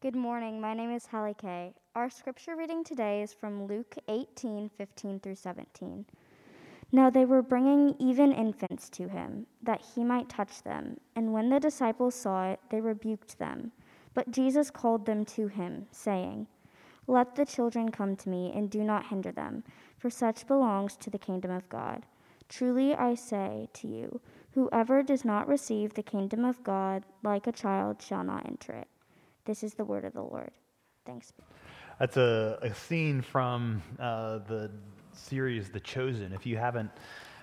Good morning. My name is Hallie Kay. Our scripture reading today is from Luke 18 15 through 17. Now they were bringing even infants to him, that he might touch them. And when the disciples saw it, they rebuked them. But Jesus called them to him, saying, Let the children come to me, and do not hinder them, for such belongs to the kingdom of God. Truly I say to you, whoever does not receive the kingdom of God like a child shall not enter it. This is the word of the Lord. Thanks. That's a, a scene from uh, the series The Chosen. If you haven't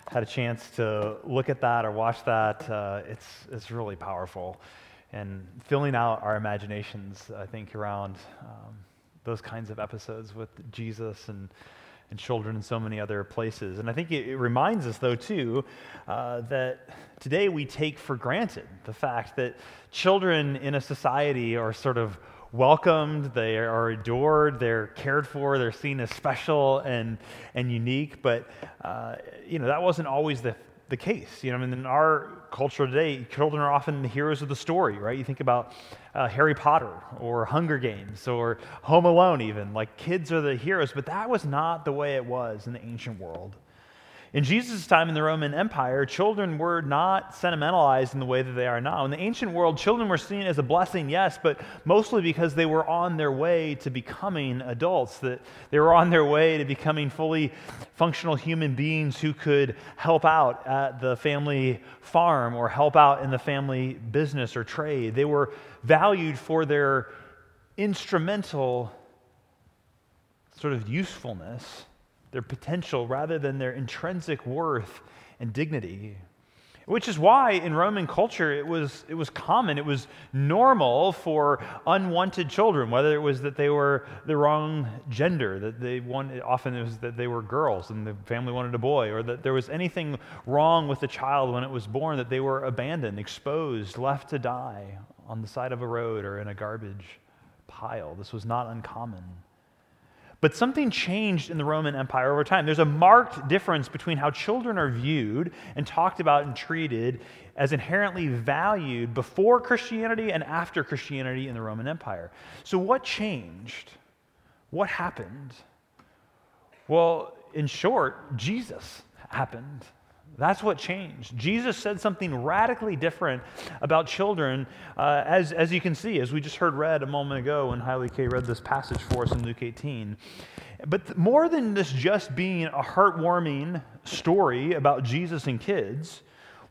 had a chance to look at that or watch that, uh, it's, it's really powerful. And filling out our imaginations, I think, around um, those kinds of episodes with Jesus and, and children in so many other places. And I think it, it reminds us, though, too, uh, that today we take for granted the fact that children in a society are sort of welcomed, they are adored, they're cared for, they're seen as special and, and unique. But, uh, you know, that wasn't always the, the case. You know, I mean, in our culture today, children are often the heroes of the story, right? You think about uh, Harry Potter or Hunger Games or Home Alone, even. Like, kids are the heroes, but that was not the way it was in the ancient world. In Jesus' time in the Roman Empire, children were not sentimentalized in the way that they are now. In the ancient world, children were seen as a blessing, yes, but mostly because they were on their way to becoming adults, that they were on their way to becoming fully functional human beings who could help out at the family farm or help out in the family business or trade. They were valued for their instrumental sort of usefulness their potential rather than their intrinsic worth and dignity. Which is why in Roman culture it was, it was common, it was normal for unwanted children, whether it was that they were the wrong gender, that they wanted, often it was that they were girls and the family wanted a boy, or that there was anything wrong with the child when it was born, that they were abandoned, exposed, left to die on the side of a road or in a garbage pile. This was not uncommon. But something changed in the Roman Empire over time. There's a marked difference between how children are viewed and talked about and treated as inherently valued before Christianity and after Christianity in the Roman Empire. So, what changed? What happened? Well, in short, Jesus happened. That's what changed. Jesus said something radically different about children, uh, as, as you can see, as we just heard read a moment ago when Hailey K read this passage for us in Luke 18. But more than this just being a heartwarming story about Jesus and kids,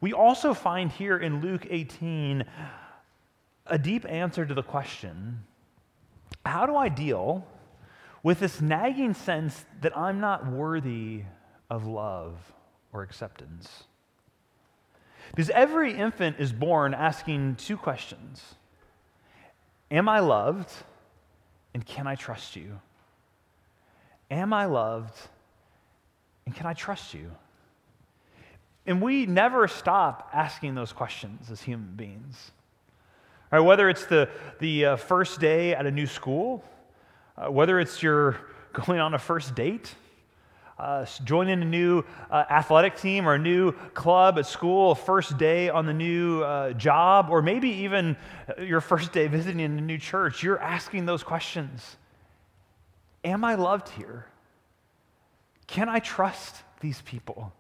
we also find here in Luke 18 a deep answer to the question how do I deal with this nagging sense that I'm not worthy of love? Or acceptance. Because every infant is born asking two questions Am I loved? And can I trust you? Am I loved? And can I trust you? And we never stop asking those questions as human beings. Right, whether it's the, the uh, first day at a new school, uh, whether it's you're going on a first date, uh, joining a new uh, athletic team or a new club at school, first day on the new uh, job, or maybe even your first day visiting a new church, you're asking those questions Am I loved here? Can I trust these people?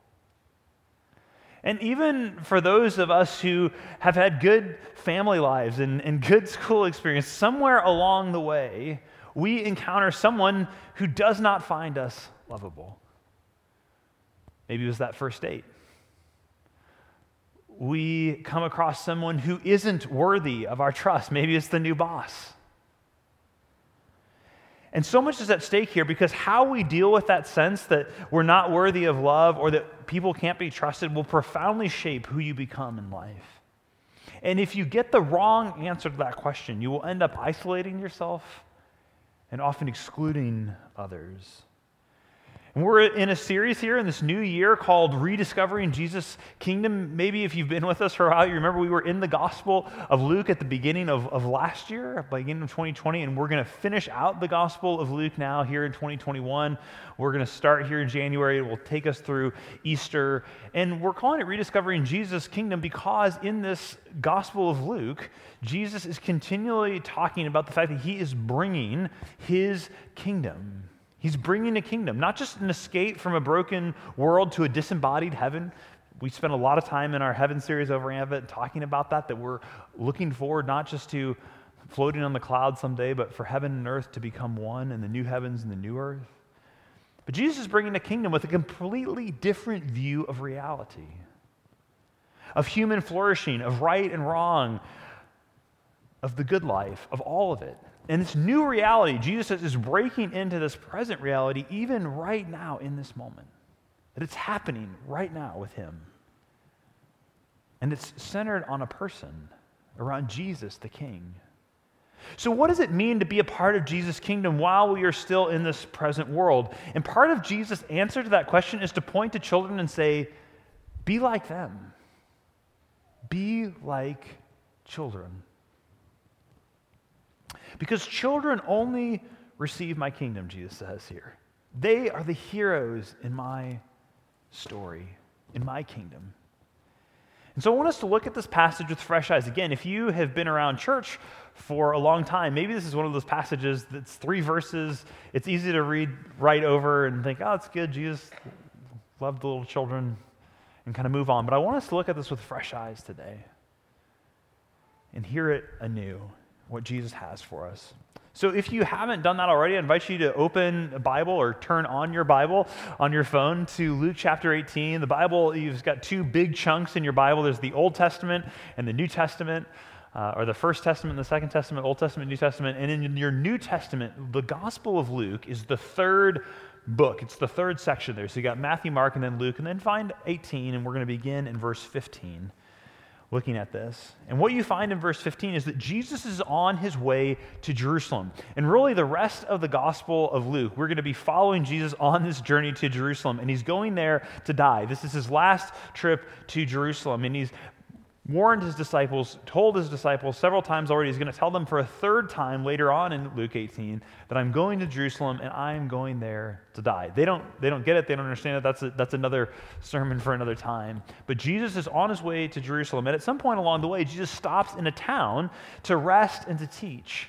And even for those of us who have had good family lives and, and good school experience, somewhere along the way, we encounter someone who does not find us lovable. Maybe it was that first date. We come across someone who isn't worthy of our trust. Maybe it's the new boss. And so much is at stake here because how we deal with that sense that we're not worthy of love or that people can't be trusted will profoundly shape who you become in life. And if you get the wrong answer to that question, you will end up isolating yourself and often excluding others. And we're in a series here in this new year called Rediscovering Jesus' Kingdom. Maybe if you've been with us for a while, you remember we were in the Gospel of Luke at the beginning of, of last year, beginning of 2020, and we're going to finish out the Gospel of Luke now here in 2021. We're going to start here in January. It will take us through Easter. And we're calling it Rediscovering Jesus' Kingdom because in this Gospel of Luke, Jesus is continually talking about the fact that he is bringing his kingdom. He's bringing a kingdom, not just an escape from a broken world to a disembodied heaven. We spent a lot of time in our heaven series over Advent talking about that, that we're looking forward not just to floating on the clouds someday, but for heaven and earth to become one and the new heavens and the new earth. But Jesus is bringing a kingdom with a completely different view of reality, of human flourishing, of right and wrong, of the good life, of all of it. And this new reality, Jesus is breaking into this present reality even right now in this moment. That it's happening right now with him. And it's centered on a person, around Jesus the King. So, what does it mean to be a part of Jesus' kingdom while we are still in this present world? And part of Jesus' answer to that question is to point to children and say, Be like them. Be like children. Because children only receive my kingdom, Jesus says here. They are the heroes in my story, in my kingdom. And so I want us to look at this passage with fresh eyes. Again, if you have been around church for a long time, maybe this is one of those passages that's three verses. It's easy to read right over and think, oh, it's good. Jesus loved the little children and kind of move on. But I want us to look at this with fresh eyes today and hear it anew what Jesus has for us. So if you haven't done that already, I invite you to open a Bible or turn on your Bible on your phone to Luke chapter 18. The Bible, you've got two big chunks in your Bible. There's the Old Testament and the New Testament. Uh, or the First Testament, and the Second Testament, Old Testament, New Testament. And in your New Testament, the Gospel of Luke is the third book. It's the third section there. So you got Matthew, Mark, and then Luke. And then find 18, and we're going to begin in verse 15 looking at this. And what you find in verse 15 is that Jesus is on his way to Jerusalem. And really, the rest of the Gospel of Luke, we're going to be following Jesus on this journey to Jerusalem. And he's going there to die. This is his last trip to Jerusalem. And he's warned his disciples, told his disciples several times already. He's going to tell them for a third time later on in Luke 18 that I'm going to Jerusalem and I'm going there to die. They don't, they don't get it. They don't understand it. That's, a, that's another sermon for another time. But Jesus is on his way to Jerusalem. And at some point along the way, Jesus stops in a town to rest and to teach.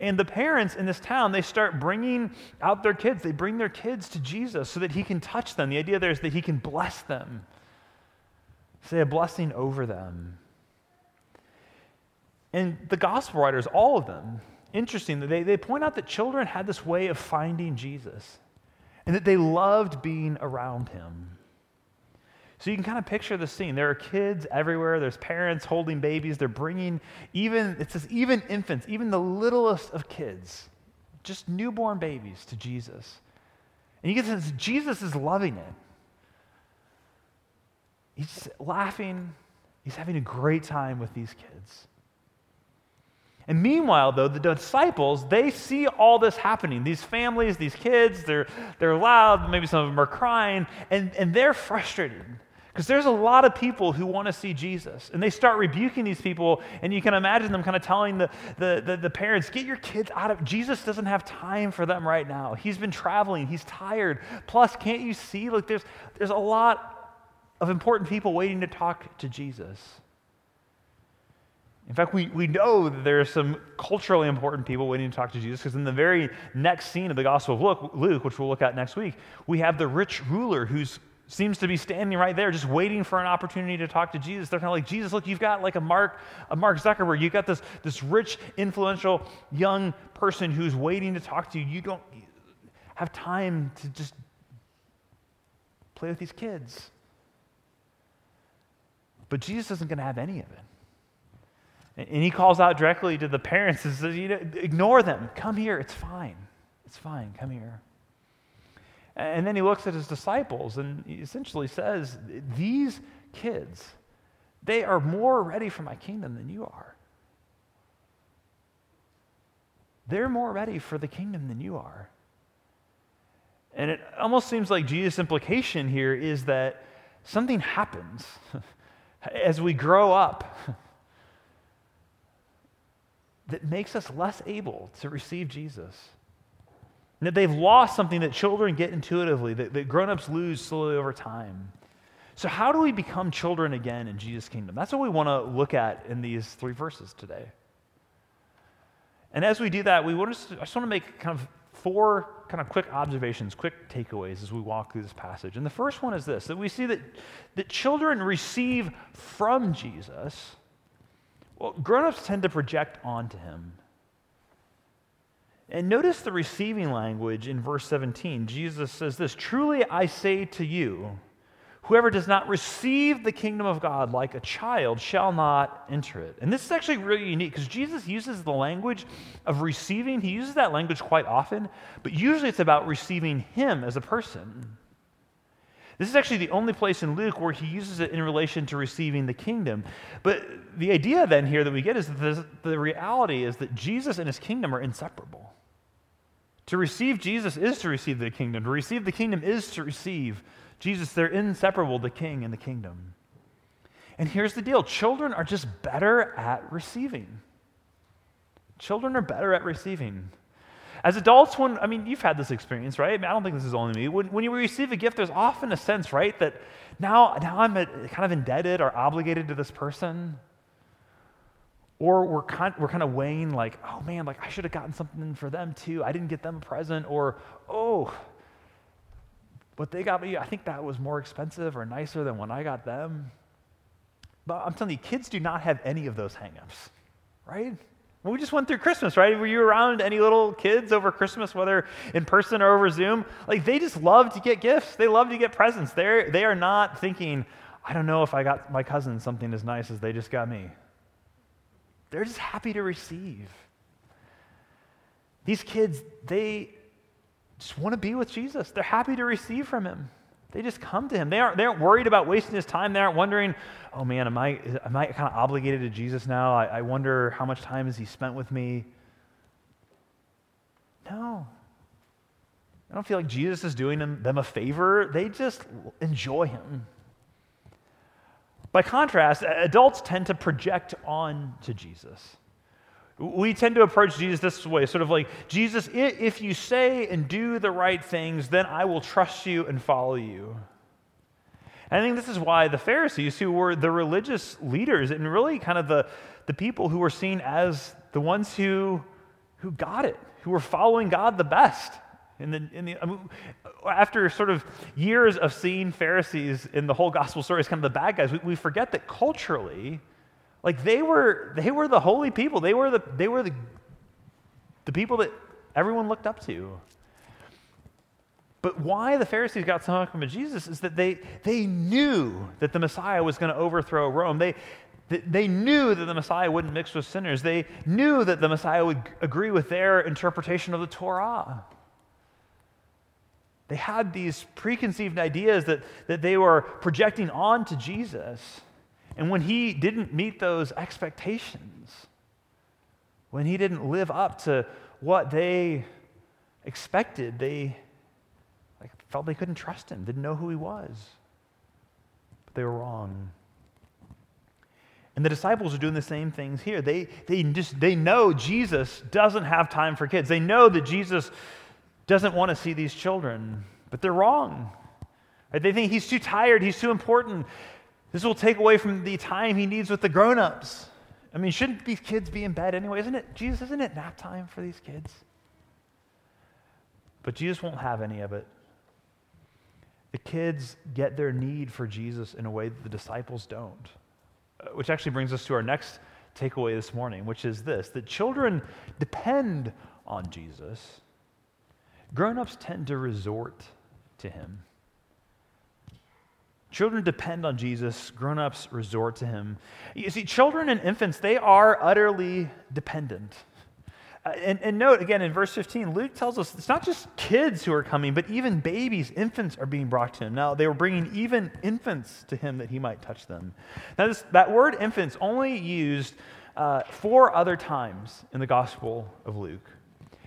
And the parents in this town, they start bringing out their kids. They bring their kids to Jesus so that he can touch them. The idea there is that he can bless them say a blessing over them. And the gospel writers, all of them, interesting, they, they point out that children had this way of finding Jesus and that they loved being around him. So you can kind of picture the scene. There are kids everywhere. There's parents holding babies. They're bringing even, it says even infants, even the littlest of kids, just newborn babies to Jesus. And you get this, Jesus is loving it. He's laughing. He's having a great time with these kids. And meanwhile, though, the disciples, they see all this happening. These families, these kids, they're, they're loud. Maybe some of them are crying. And, and they're frustrated because there's a lot of people who want to see Jesus. And they start rebuking these people. And you can imagine them kind of telling the, the, the, the parents, get your kids out of, Jesus doesn't have time for them right now. He's been traveling. He's tired. Plus, can't you see? Look, there's, there's a lot of important people waiting to talk to Jesus. In fact, we, we know that there are some culturally important people waiting to talk to Jesus because in the very next scene of the Gospel of Luke, which we'll look at next week, we have the rich ruler who seems to be standing right there just waiting for an opportunity to talk to Jesus. They're kind of like, Jesus, look, you've got like a Mark, a Mark Zuckerberg. You've got this, this rich, influential young person who's waiting to talk to you. You don't have time to just play with these kids. But Jesus isn't going to have any of it. And he calls out directly to the parents and says, you know, ignore them. Come here. It's fine. It's fine. Come here. And then he looks at his disciples and he essentially says, These kids, they are more ready for my kingdom than you are. They're more ready for the kingdom than you are. And it almost seems like Jesus' implication here is that something happens as we grow up that makes us less able to receive Jesus. And that they've lost something that children get intuitively, that, that grown ups lose slowly over time. So, how do we become children again in Jesus' kingdom? That's what we want to look at in these three verses today. And as we do that, we want to, I just want to make kind of four kind of quick observations, quick takeaways as we walk through this passage. And the first one is this that we see that, that children receive from Jesus, well, grown ups tend to project onto him. And notice the receiving language in verse 17. Jesus says this Truly I say to you, Whoever does not receive the kingdom of God like a child shall not enter it. And this is actually really unique because Jesus uses the language of receiving. He uses that language quite often, but usually it's about receiving him as a person. This is actually the only place in Luke where he uses it in relation to receiving the kingdom. But the idea then here that we get is that the reality is that Jesus and his kingdom are inseparable. To receive Jesus is to receive the kingdom. To receive the kingdom is to receive Jesus, they're inseparable, the king and the kingdom. And here's the deal children are just better at receiving. Children are better at receiving. As adults, when, I mean, you've had this experience, right? I, mean, I don't think this is only me. When, when you receive a gift, there's often a sense, right, that now, now I'm a, kind of indebted or obligated to this person. Or we're kind, we're kind of weighing, like, oh man, like I should have gotten something for them too. I didn't get them a present. Or, oh, what they got me, I think that was more expensive or nicer than when I got them. But I'm telling you, kids do not have any of those hangups, right? we just went through Christmas, right? Were you around any little kids over Christmas, whether in person or over Zoom? Like they just love to get gifts. They love to get presents. They're, they are not thinking, I don't know if I got my cousin something as nice as they just got me. They're just happy to receive. These kids, they just want to be with Jesus. They're happy to receive from him. They just come to him. They aren't, they aren't worried about wasting his time. They aren't wondering, oh man, am I, am I kind of obligated to Jesus now? I, I wonder how much time has he spent with me? No. I don't feel like Jesus is doing them, them a favor. They just enjoy him. By contrast, adults tend to project on to Jesus. We tend to approach Jesus this way, sort of like, Jesus, if you say and do the right things, then I will trust you and follow you. And I think this is why the Pharisees, who were the religious leaders and really kind of the, the people who were seen as the ones who, who got it, who were following God the best. In the, in the, I mean, after sort of years of seeing Pharisees in the whole gospel story as kind of the bad guys, we, we forget that culturally, like they were, they were the holy people. They were the, they were the, the people that everyone looked up to. But why the Pharisees got so hung up on Jesus is that they, they knew that the Messiah was going to overthrow Rome. They, they knew that the Messiah wouldn't mix with sinners. They knew that the Messiah would agree with their interpretation of the Torah. They had these preconceived ideas that, that they were projecting onto Jesus. And when he didn't meet those expectations, when he didn't live up to what they expected, they like, felt they couldn't trust him, didn't know who he was. But they were wrong. And the disciples are doing the same things here. They, they just they know Jesus doesn't have time for kids. They know that Jesus doesn't want to see these children, but they're wrong. They think he's too tired, he's too important. This will take away from the time he needs with the grown ups. I mean, shouldn't these kids be in bed anyway? Isn't it, Jesus, isn't it nap time for these kids? But Jesus won't have any of it. The kids get their need for Jesus in a way that the disciples don't. Uh, which actually brings us to our next takeaway this morning, which is this that children depend on Jesus, grown ups tend to resort to him. Children depend on Jesus, grown ups resort to him. You see, children and infants, they are utterly dependent. Uh, and, and, note again in verse 15, Luke tells us it's not just kids who are coming, but even babies, infants are being brought to him. Now, they were bringing even infants to him that he might touch them. Now, this, that word infants only used uh, four other times in the Gospel of Luke.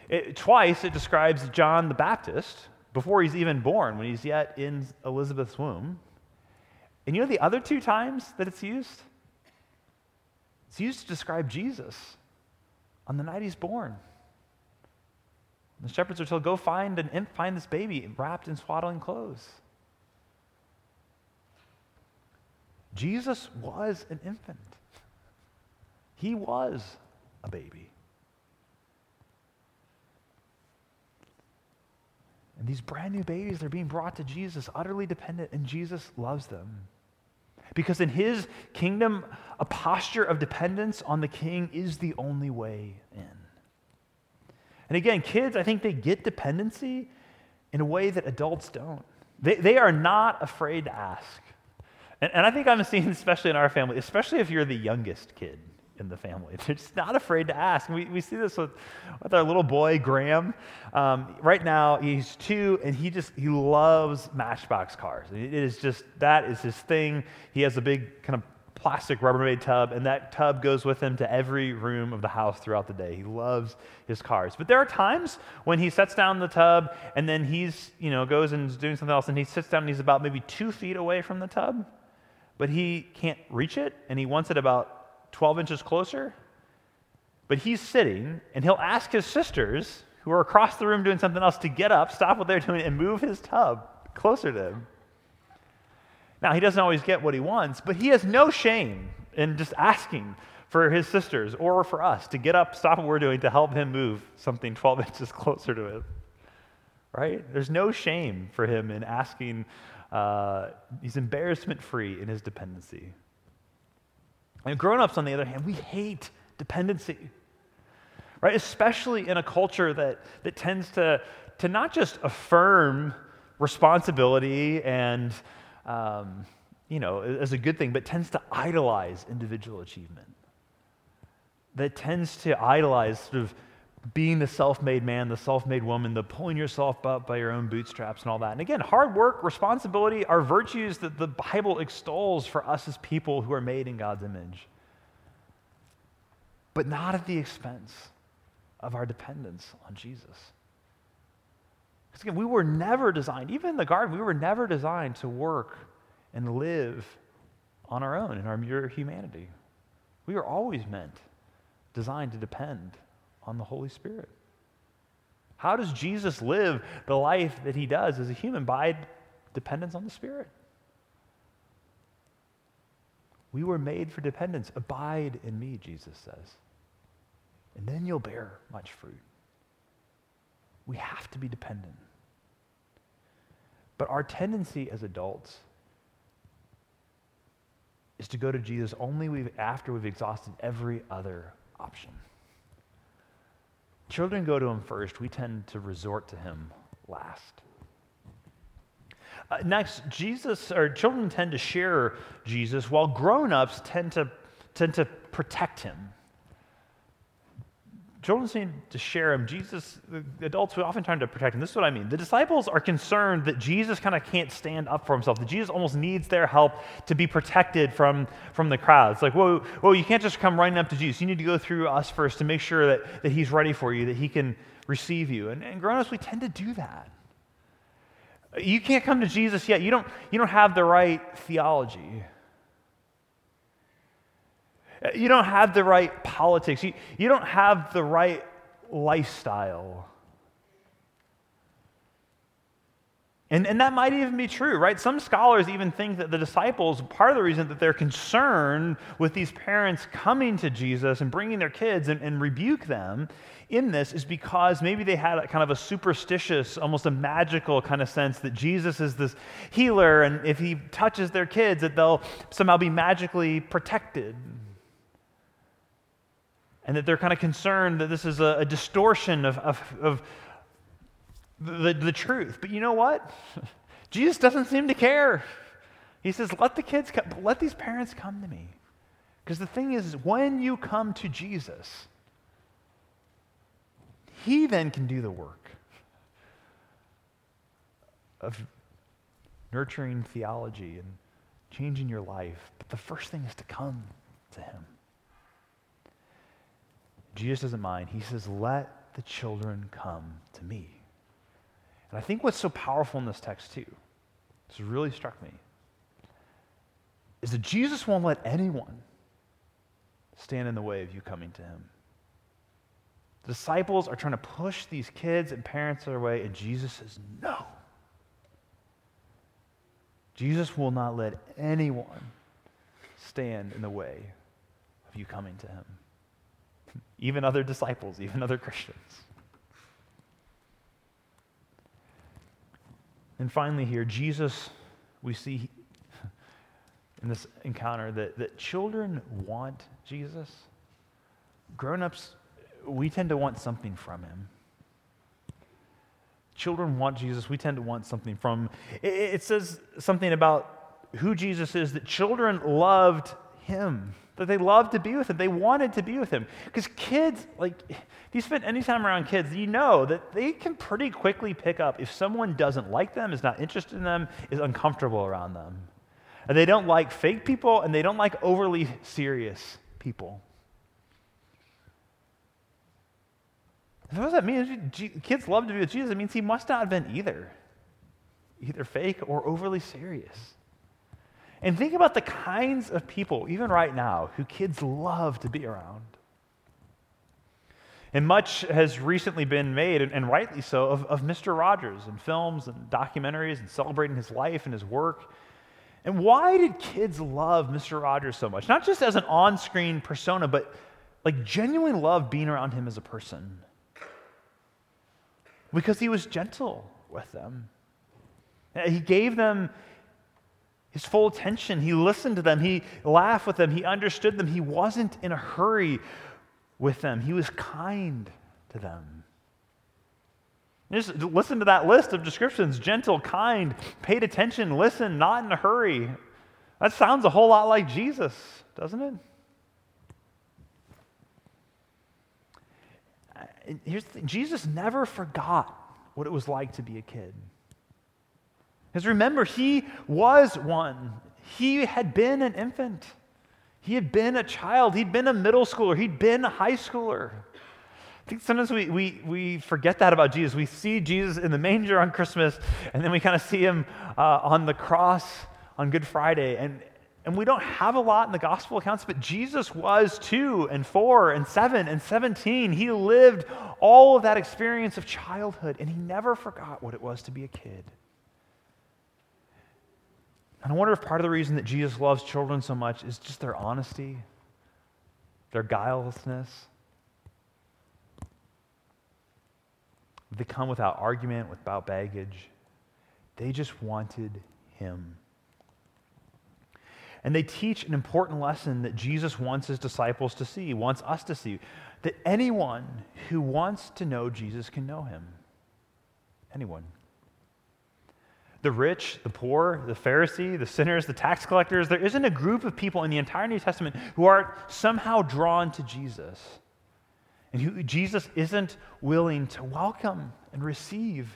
It, twice it describes John the Baptist, before he's even born, when he's yet in Elizabeth's womb. And you know the other two times that it's used? It's used to describe Jesus on the night he's born. The shepherds are told, Go find, an, find this baby wrapped in swaddling clothes. Jesus was an infant, he was a baby. And these brand new babies, they're being brought to Jesus, utterly dependent, and Jesus loves them. Because in his kingdom, a posture of dependence on the king is the only way in. And again, kids, I think they get dependency in a way that adults don't. They, they are not afraid to ask. And, and I think I'm seeing, especially in our family, especially if you're the youngest kid in the family. They're just not afraid to ask. We, we see this with, with our little boy, Graham. Um, right now, he's two, and he just, he loves Matchbox cars. It is just, that is his thing. He has a big kind of plastic Rubbermaid tub, and that tub goes with him to every room of the house throughout the day. He loves his cars. But there are times when he sets down the tub, and then he's, you know, goes and is doing something else, and he sits down and he's about maybe two feet away from the tub, but he can't reach it, and he wants it about 12 inches closer. But he's sitting, and he'll ask his sisters, who are across the room doing something else, to get up, stop what they're doing, and move his tub closer to him. Now, he doesn't always get what he wants, but he has no shame in just asking for his sisters or for us to get up, stop what we're doing to help him move something 12 inches closer to him. Right? There's no shame for him in asking. Uh, he's embarrassment free in his dependency. And grown ups, on the other hand, we hate dependency. Right? Especially in a culture that, that tends to, to not just affirm responsibility and um, you know, as a good thing, but tends to idolize individual achievement. That tends to idolize sort of being the self made man, the self made woman, the pulling yourself up by your own bootstraps and all that. And again, hard work, responsibility are virtues that the Bible extols for us as people who are made in God's image, but not at the expense of our dependence on Jesus. Because again, we were never designed, even in the garden, we were never designed to work and live on our own in our mere humanity. We are always meant, designed to depend on the Holy Spirit. How does Jesus live the life that he does as a human? By dependence on the Spirit. We were made for dependence. Abide in me, Jesus says. And then you'll bear much fruit. We have to be dependent. But our tendency as adults is to go to Jesus only after we've exhausted every other option. Children go to him first. We tend to resort to him last. Uh, next, Jesus or children tend to share Jesus, while grown-ups tend to tend to protect him. Children seem to share him. Jesus, the adults, we often try to protect him. This is what I mean. The disciples are concerned that Jesus kind of can't stand up for himself, that Jesus almost needs their help to be protected from, from the crowd. It's like, whoa, whoa, you can't just come running up to Jesus. You need to go through us first to make sure that, that he's ready for you, that he can receive you. And, and grown ups, we tend to do that. You can't come to Jesus yet. You don't, you don't have the right theology. You don't have the right politics. You, you don't have the right lifestyle. And, and that might even be true, right? Some scholars even think that the disciples, part of the reason that they're concerned with these parents coming to Jesus and bringing their kids and, and rebuke them in this is because maybe they had a, kind of a superstitious, almost a magical kind of sense that Jesus is this healer, and if he touches their kids, that they'll somehow be magically protected and that they're kind of concerned that this is a, a distortion of, of, of the, the truth. But you know what? Jesus doesn't seem to care. He says, let the kids come, let these parents come to me. Because the thing is, when you come to Jesus, he then can do the work of nurturing theology and changing your life. But the first thing is to come to him. Jesus doesn't mind. He says, Let the children come to me. And I think what's so powerful in this text, too, this really struck me, is that Jesus won't let anyone stand in the way of you coming to him. The disciples are trying to push these kids and parents away, and Jesus says, No. Jesus will not let anyone stand in the way of you coming to him. Even other disciples, even other Christians. And finally, here, Jesus, we see in this encounter that, that children want Jesus. Grown ups, we tend to want something from him. Children want Jesus. We tend to want something from it, it says something about who Jesus is that children loved him, that they loved to be with him. They wanted to be with him. Because kids, like, if you spend any time around kids, you know that they can pretty quickly pick up if someone doesn't like them, is not interested in them, is uncomfortable around them. And they don't like fake people, and they don't like overly serious people. what does that mean? Kids love to be with Jesus. It means he must not have been either, either fake or overly serious. And think about the kinds of people, even right now, who kids love to be around. And much has recently been made, and, rightly so, of, of Mr. Rogers in films and documentaries and celebrating his life and his work. And why did kids love Mr. Rogers so much? Not just as an on screen persona, but like genuinely love being around him as a person because he was gentle with them. He gave them his full attention. He listened to them. He laughed with them. He understood them. He wasn't in a hurry with them. He was kind to them. Just listen to that list of descriptions gentle, kind, paid attention, listen, not in a hurry. That sounds a whole lot like Jesus, doesn't it? Uh, here's the thing Jesus never forgot what it was like to be a kid. Because remember, he was one. He had been an infant. He had been a child. He'd been a middle schooler. He'd been a high schooler. I think sometimes we, we, we forget that about Jesus. We see Jesus in the manger on Christmas, and then we kind of see him uh, on the cross on Good Friday. And, and we don't have a lot in the gospel accounts, but Jesus was two and four and seven and 17. He lived all of that experience of childhood, and he never forgot what it was to be a kid. And I wonder if part of the reason that Jesus loves children so much is just their honesty, their guilelessness. They come without argument, without baggage. They just wanted him. And they teach an important lesson that Jesus wants his disciples to see, wants us to see that anyone who wants to know Jesus can know him. Anyone. The rich, the poor, the Pharisee, the sinners, the tax collectors, there isn't a group of people in the entire New Testament who are somehow drawn to Jesus and who Jesus isn't willing to welcome and receive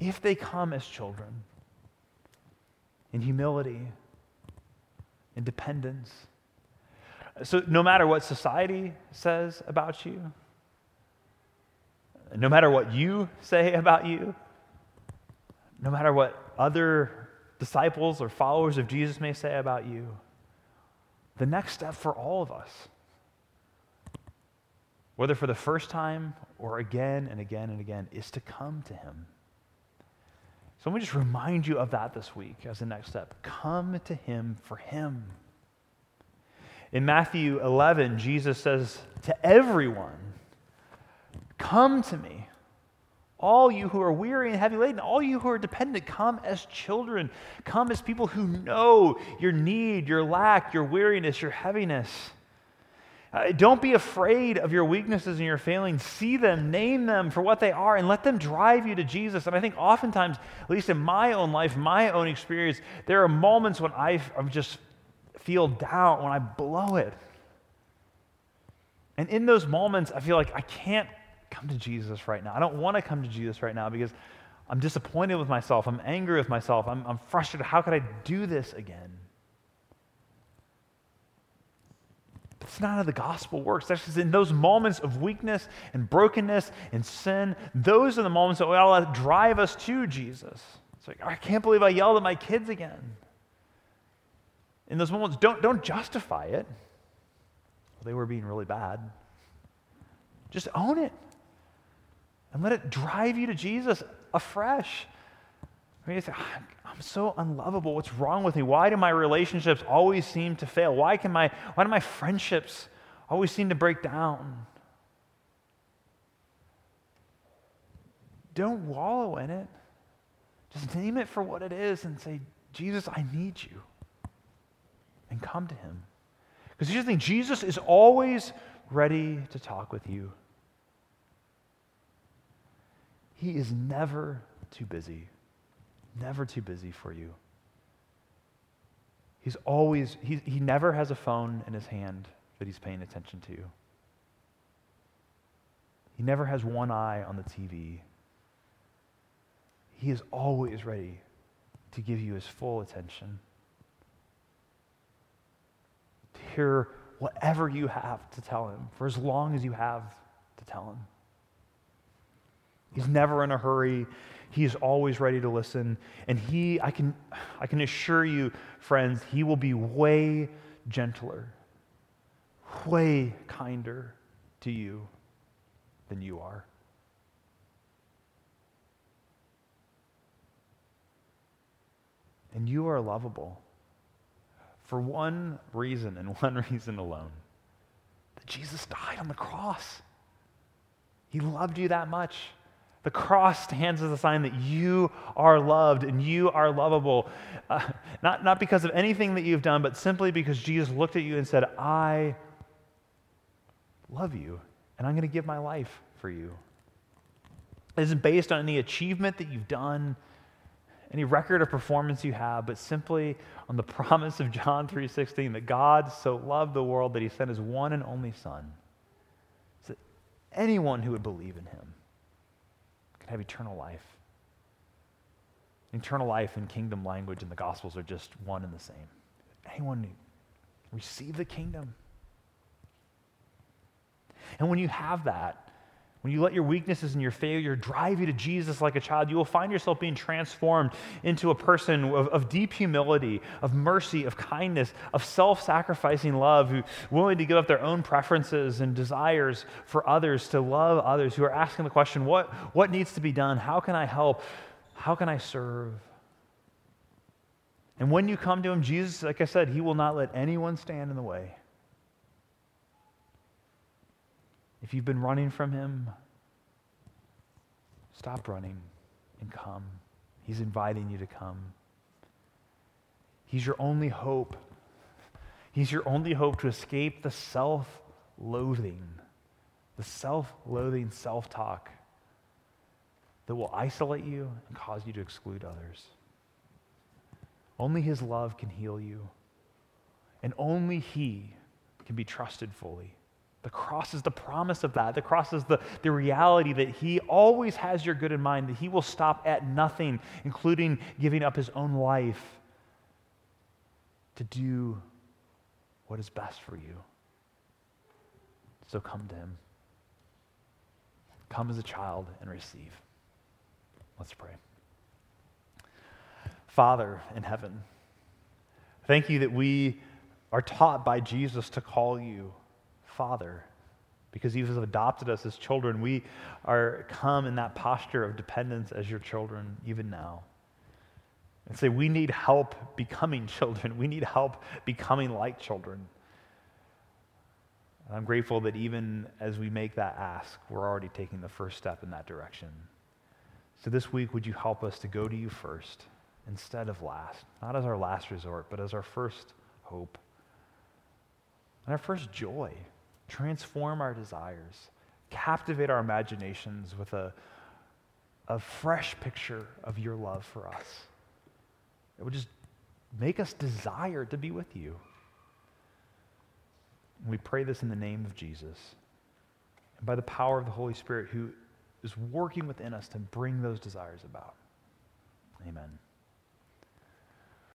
if they come as children in humility in dependence. So, no matter what society says about you, no matter what you say about you, no matter what other disciples or followers of Jesus may say about you, the next step for all of us, whether for the first time or again and again and again, is to come to Him. So let me just remind you of that this week as the next step. Come to him for him. In Matthew 11, Jesus says to everyone, Come to me. All you who are weary and heavy laden, all you who are dependent, come as children. Come as people who know your need, your lack, your weariness, your heaviness. Uh, don't be afraid of your weaknesses and your failings. See them, name them for what they are, and let them drive you to Jesus. And I think oftentimes, at least in my own life, my own experience, there are moments when I just feel down, when I blow it. And in those moments, I feel like I can't come to Jesus right now. I don't want to come to Jesus right now because I'm disappointed with myself. I'm angry with myself. I'm, I'm frustrated. How could I do this again? It's not how the gospel works. That's just in those moments of weakness and brokenness and sin, those are the moments that we all drive us to Jesus. It's like, I can't believe I yelled at my kids again. In those moments, don't, don't justify it. Well, they were being really bad. Just own it and let it drive you to Jesus afresh. I mean, ah, I'm so unlovable. What's wrong with me? Why do my relationships always seem to fail? Why, can my, why do my friendships always seem to break down? Don't wallow in it. Just name it for what it is and say, Jesus, I need you. And come to him. Because here's the thing Jesus is always ready to talk with you. He is never too busy, never too busy for you. He's always, he, he never has a phone in his hand that he's paying attention to. He never has one eye on the TV. He is always ready to give you his full attention. To hear whatever you have to tell him for as long as you have to tell him. He's never in a hurry. He is always ready to listen. And he, I can, I can assure you, friends, he will be way gentler, way kinder to you than you are. And you are lovable for one reason and one reason alone that Jesus died on the cross. He loved you that much. The cross stands as a sign that you are loved and you are lovable. Uh, not, not because of anything that you've done, but simply because Jesus looked at you and said, I love you and I'm going to give my life for you. It isn't based on any achievement that you've done, any record of performance you have, but simply on the promise of John 3:16 that God so loved the world that he sent his one and only son. So anyone who would believe in him have eternal life. Eternal life and kingdom language in the Gospels are just one and the same. Anyone receive the kingdom. And when you have that, when you let your weaknesses and your failure drive you to Jesus like a child, you will find yourself being transformed into a person of, of deep humility, of mercy, of kindness, of self sacrificing love, who willing to give up their own preferences and desires for others, to love others, who are asking the question, what, what needs to be done? How can I help? How can I serve? And when you come to him, Jesus, like I said, he will not let anyone stand in the way. If you've been running from him, stop running and come. He's inviting you to come. He's your only hope. He's your only hope to escape the self loathing, the self loathing self talk that will isolate you and cause you to exclude others. Only His love can heal you, and only He can be trusted fully. The cross is the promise of that. The cross is the, the reality that He always has your good in mind, that He will stop at nothing, including giving up His own life to do what is best for you. So come to Him. Come as a child and receive. Let's pray. Father in heaven, thank you that we are taught by Jesus to call you Father. Because you have adopted us as children, we are come in that posture of dependence as your children, even now. And say, we need help becoming children. We need help becoming like children. And I'm grateful that even as we make that ask, we're already taking the first step in that direction. So this week, would you help us to go to you first instead of last? Not as our last resort, but as our first hope and our first joy transform our desires, captivate our imaginations with a, a fresh picture of your love for us. It would just make us desire to be with you. We pray this in the name of Jesus and by the power of the Holy Spirit who is working within us to bring those desires about. Amen.